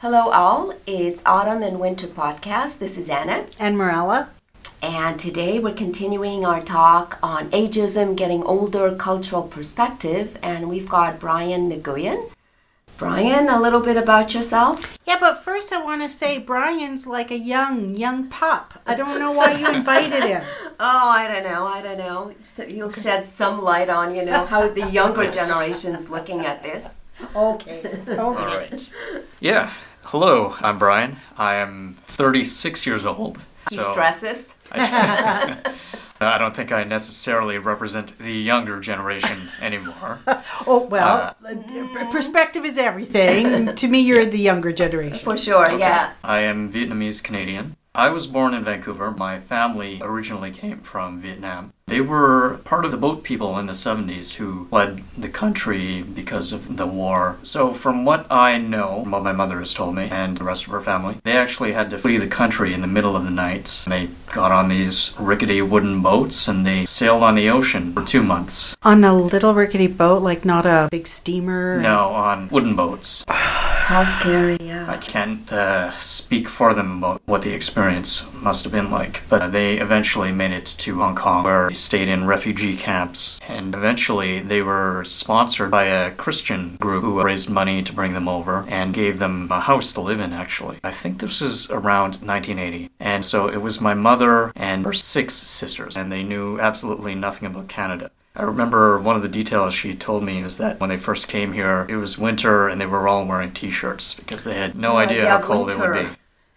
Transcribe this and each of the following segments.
Hello, all. It's Autumn and Winter Podcast. This is Anna. And Morella. And today we're continuing our talk on ageism, getting older, cultural perspective. And we've got Brian Nguyen. Brian, a little bit about yourself. Yeah, but first I want to say Brian's like a young, young pup. I don't know why you invited him. Oh, I don't know. I don't know. So He'll shed some light on, you know, how the younger generation's looking at this. Okay. Okay. All right. Yeah. Hello, I'm Brian. I am 36 years old. He stresses. I, I don't think I necessarily represent the younger generation anymore. Oh, well, uh, perspective is everything. to me, you're the younger generation. For sure, yeah. I am Vietnamese Canadian. I was born in Vancouver. My family originally came from Vietnam. They were part of the boat people in the 70s who fled the country because of the war. So, from what I know, what my mother has told me, and the rest of her family, they actually had to flee the country in the middle of the night. They got on these rickety wooden boats and they sailed on the ocean for two months. On a little rickety boat, like not a big steamer? No, on wooden boats. How scary, yeah. I can't uh, speak for them about what the experience must have been like, but they eventually made it to Hong Kong, where they stayed in refugee camps, and eventually they were sponsored by a Christian group who raised money to bring them over and gave them a house to live in, actually. I think this is around 1980. And so it was my mother and her six sisters, and they knew absolutely nothing about Canada. I remember one of the details she told me is that when they first came here, it was winter and they were all wearing t shirts because they had no, No idea idea how of cold it would winter. be.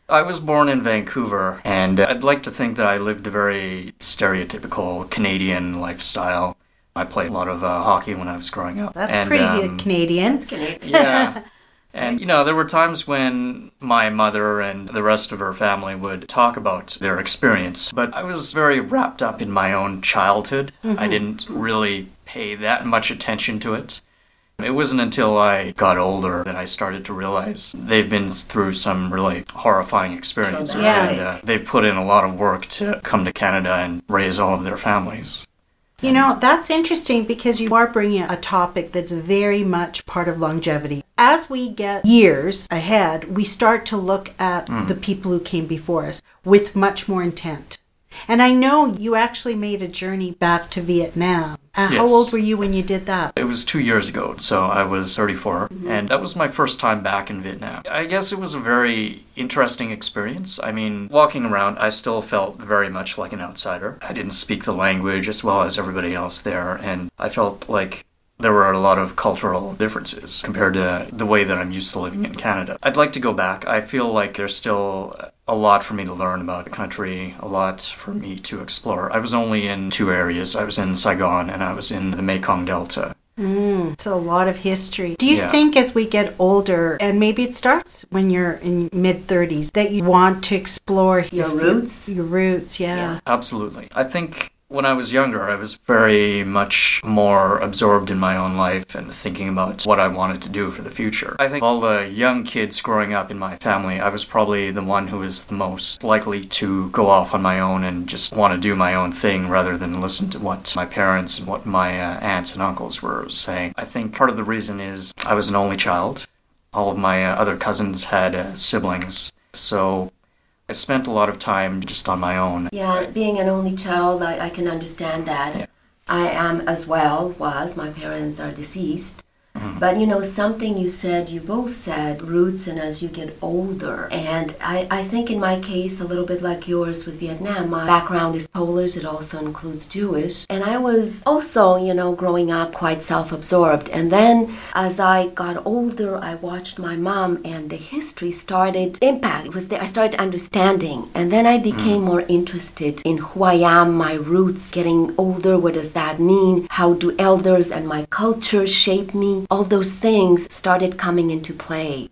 I was born in Vancouver, and I'd like to think that I lived a very stereotypical Canadian lifestyle. I played a lot of uh, hockey when I was growing up. That's and, pretty um, Canadian. It's Canadian. yeah. And, you know, there were times when my mother and the rest of her family would talk about their experience, but I was very wrapped up in my own childhood. I didn't really pay that much attention to it. It wasn't until I got older that I started to realize they've been through some really horrifying experiences Yeah. and uh, they've put in a lot of work to come to Canada and raise all of their families. You know, that's interesting because you are bringing a topic that's very much part of longevity. As we get years ahead, we start to look at mm. the people who came before us with much more intent. And I know you actually made a journey back to Vietnam. Uh, How old were you when you did that? It was two years ago, so I was 34, and that was my first time back in Vietnam. I guess it was a very interesting experience. I mean, walking around, I still felt very much like an outsider. I didn't speak the language as well as everybody else there, and I felt like there were a lot of cultural differences compared to the way that I'm used to living in Canada. I'd like to go back. I feel like there's still a lot for me to learn about the country, a lot for me to explore. I was only in two areas. I was in Saigon and I was in the Mekong Delta. Mm, it's a lot of history. Do you Yeah. think as we get older, and maybe it starts when you're in mid 30s, that you want to explore Your if- roots? Your roots, yeah. Yeah. Absolutely. I think when I was younger, I was very much more absorbed in my own life and thinking about what I wanted to do for the future. I think all the young kids growing up in my family, I was probably the one who was the most likely to go off on my own and just want to do my own thing rather than listen to what my parents and what my uh, aunts and uncles were saying. I think part of the reason is I was an only child. All of my uh, other cousins had uh, siblings. So I spent a lot of time just on my own. Yeah, being an only child, I, I can understand that. Yeah. I am as well, was. My parents are deceased. Mm-hmm. But you know, something you said, you both said, roots and as you get older. And I, I think in my case, a little bit like yours with Vietnam, my background is Polish, it also includes Jewish. And I was also, you know, growing up quite self absorbed. And then as I got older, I watched my mom and the history started impact. It was there. I started understanding. And then I became more interested in who I am, my roots, getting older. What does that mean? How do elders and my culture shape me? All those things started coming into play.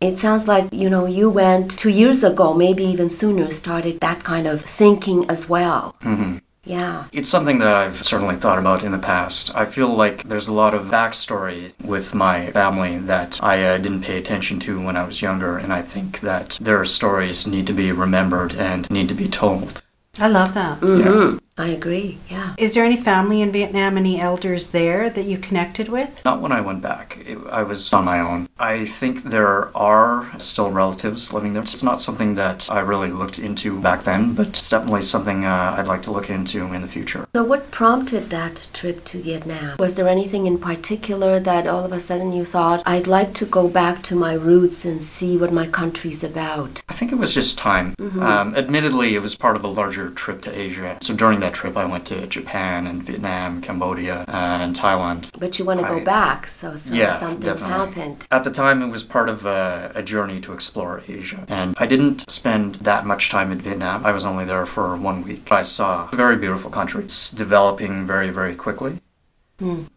It sounds like, you know, you went two years ago, maybe even sooner, started that kind of thinking as well. hmm Yeah. It's something that I've certainly thought about in the past. I feel like there's a lot of backstory with my family that I uh, didn't pay attention to when I was younger, and I think that their stories need to be remembered and need to be told. I love that. Mhm. I agree. Yeah. Is there any family in Vietnam, any elders there that you connected with? Not when I went back. It, I was on my own. I think there are still relatives living there. It's not something that I really looked into back then, but it's definitely something uh, I'd like to look into in the future. So, what prompted that trip to Vietnam? Was there anything in particular that all of a sudden you thought, I'd like to go back to my roots and see what my country's about? I think it was just time. Um, admittedly, it was part of a larger trip to Asia. So during that trip, I went to Japan and Vietnam, Cambodia, uh, and Thailand. But you want to go back, so, so Yeah, something's definitely. happened. At the time, it was part of a, a journey to explore Asia. And I didn't spend that much time in Vietnam. I was only there for one week. I saw a very beautiful country. It's developing very, very quickly.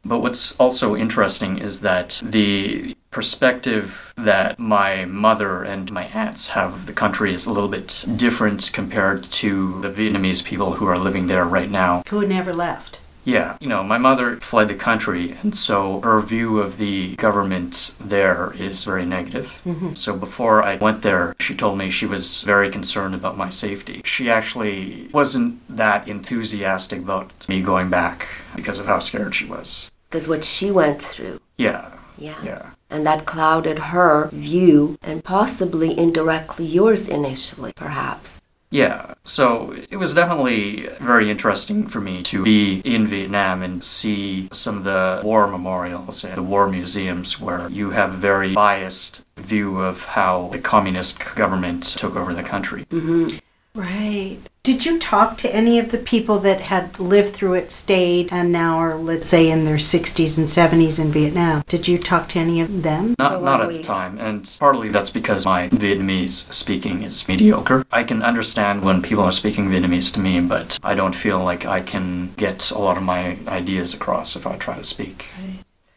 But what's also interesting is that the perspective that my mother and my aunts have of the country is a little bit different compared to the Vietnamese people who are living there right now. Who never left? Yeah, you know, my mother fled the country, and so her view of the government there is very negative. Mm-hmm. So before I went there, she told me she was very concerned about my safety. She actually wasn't that enthusiastic about me going back because of how scared she was. Because what she went through. Yeah, Yeah. yeah. And that clouded her view and possibly indirectly yours initially, perhaps. Yeah, so it was definitely very interesting for me to be in Vietnam and see some of the war memorials and the war museums where you have a very biased view of how the communist government took over the country. Mm-hmm. Right. Did you talk to any of the people that had lived through it, stayed, and now are, let's say, in their 60s and 70s in Vietnam? Did you talk to any of them? Not, not at the time, and partly that's because my Vietnamese speaking is mediocre. I can understand when people are speaking Vietnamese to me, but I don't feel like I can get a lot of my ideas across if I try to speak.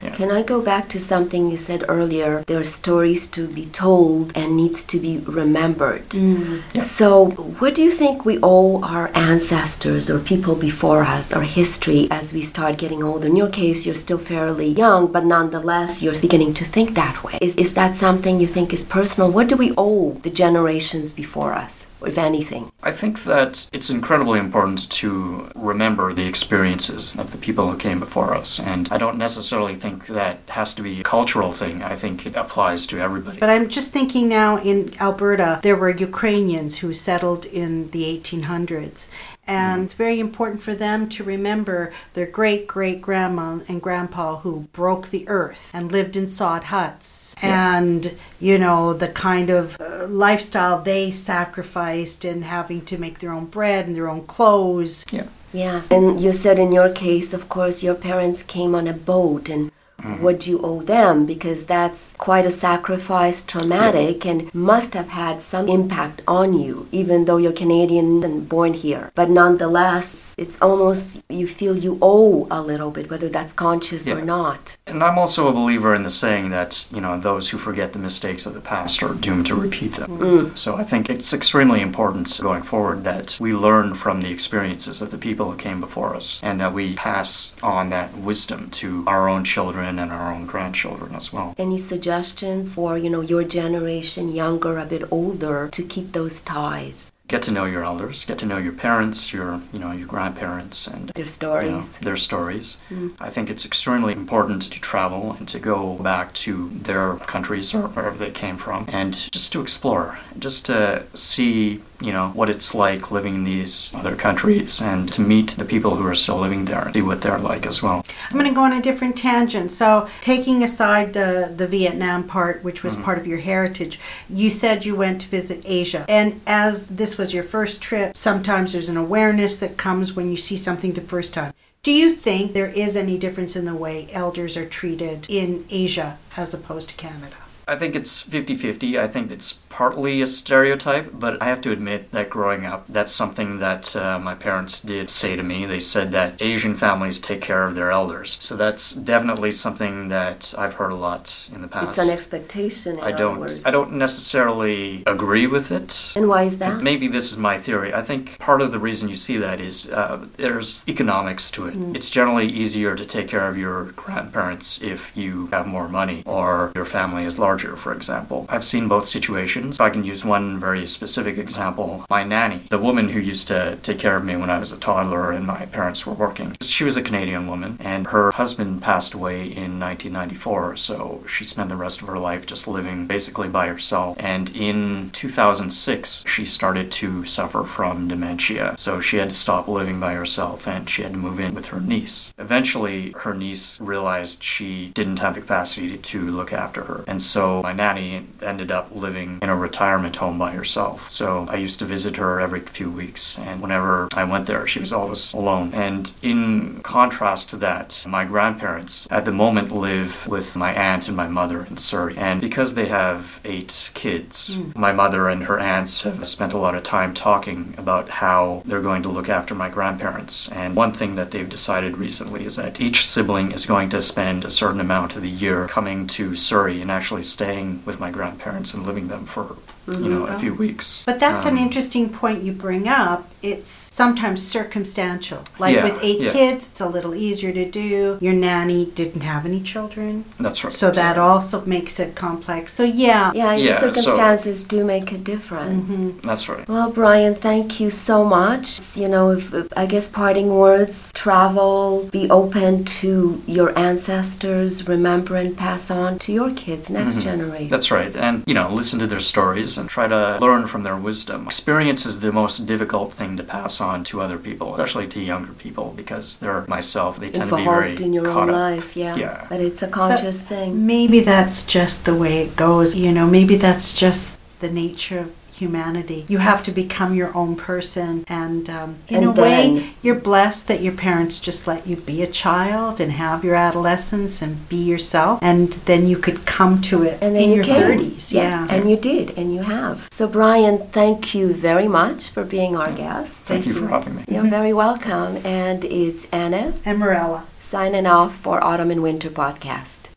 Can I go back to something you said earlier? There are stories to be told and needs to be remembered. Mm. Yeah. So, what do you think we owe our ancestors or people before us, our history, as we start getting older? In your case, you're still fairly young, but nonetheless, you're beginning to think that way. Is, is that something you think is personal? What do we owe the generations before us, if anything? I think that it's incredibly important to remember the experiences of the people who came before us. And I don't necessarily think that has to be a cultural thing. I think it applies to everybody. But I'm just thinking now in Alberta, there were Ukrainians who settled in the 1800s. And it's very important for them to remember their great great grandma and grandpa who broke the earth and lived in sod huts. And, you know, the kind of uh, lifestyle they sacrificed in having to make their own bread and their own clothes. Yeah. Yeah. And you said in your case, of course, your parents came on a boat and Mm-hmm. what do you owe them? Because that's quite a sacrifice, traumatic, and must have had some impact on you, even though you're Canadian and born here. But nonetheless, it's almost you feel you owe a little bit, whether that's conscious or not. And I'm also a believer in the saying that, you know, those who forget the mistakes of the past are doomed to repeat them. Mm. So I think it's extremely important going forward that we learn from the experiences of the people who came before us and that we pass on that wisdom to our own children and our own grandchildren as well. Any suggestions for, you know, your generation, younger, a bit older, to keep those ties, Get to know your elders, get to know your parents, your, you know, your grandparents and their you know, stories? their stories. Mm. I think it's extremely important to travel and to go back to their countries or wherever they came from and just to explore, just to see, you know, what it's like living in these other countries and to meet the people who are still living there and see what they're like as well. I'm going to go on a different tangent. So, taking aside the, the Vietnam part, which was mm-hmm. part of your heritage, you said you went to visit Asia. And as this was your first trip, sometimes there's an awareness that comes when you see something the first time. Do you think there is any difference in the way elders are treated in Asia as opposed to Canada? I think it's 50 50. I think it's partly a stereotype, but I have to admit that growing up, that's something that uh, my parents did say to me. They said that Asian families take care of their elders. So that's definitely something that I've heard a lot in the past. It's an expectation, in I don't words. I don't necessarily agree with it. And why is that? Maybe this is my theory. I think part of the reason you see that is uh, there's economics to it. It's generally easier to take care of your grandparents if you have more money or your family is larger for example. I've seen both situations. I can use one very specific example, my nanny, the woman who used to take care of me when I was a toddler and my parents were working, she was a Canadian woman, and her husband passed away in 1994, so she spent the rest of her life just living basically by herself. And in 2006, she started to suffer from dementia, so she had to stop living by herself and she had to move in with her niece. Eventually, her niece realized she didn't have the capacity to look after her, and so my nanny ended up living in a retirement home by herself. So I used to visit her every few weeks, and whenever I went there, she was always alone. And in contrast to that, my grandparents at the moment live with my aunt and my mother in Surrey. And because they have eight kids, hmm. my mother and her aunts have spent a lot of time talking about how they're going to look after my grandparents. And one thing that they've decided recently is that each sibling is going to spend a certain amount of the year coming to Surrey and actually staying with my grandparents and living them for, you know, a few weeks. But that's an Um, interesting point you bring up. It's sometimes circumstantial. Like Yeah, with eight yeah. kids, it's a little easier to do. Your nanny didn't have any children. That's right. So that also makes it complex. So yeah. Yeah, your Yeah, so- circumstances do make a difference. That's right. Well, Brian, thank you so much. You know, if, if- I guess parting words, travel, be open to your ancestors, remember and pass on to your kids, next generation. Mm-hmm. That's right. And, you know, listen to their stories and try to learn from their wisdom. Experience is the most difficult thing to pass on to other people, especially to younger people, because they're myself, they tend to be very in your caught own up. life, yeah. Yeah. But it's a conscious thing. Maybe that's just the way it goes. You know, maybe that's just the nature of humanity. You have to become your own person. And um, in And a way, you're blessed that your parents just let you be a child and have your adolescence and be yourself. And then you could come to it And then in you your came. 30s. Yeah. And you did, and you have. So, Brian, thank you very much for being our guest. Thank you for having me. You're very welcome. And it's Anna and Morella. signing off for Autumn and Winter podcast.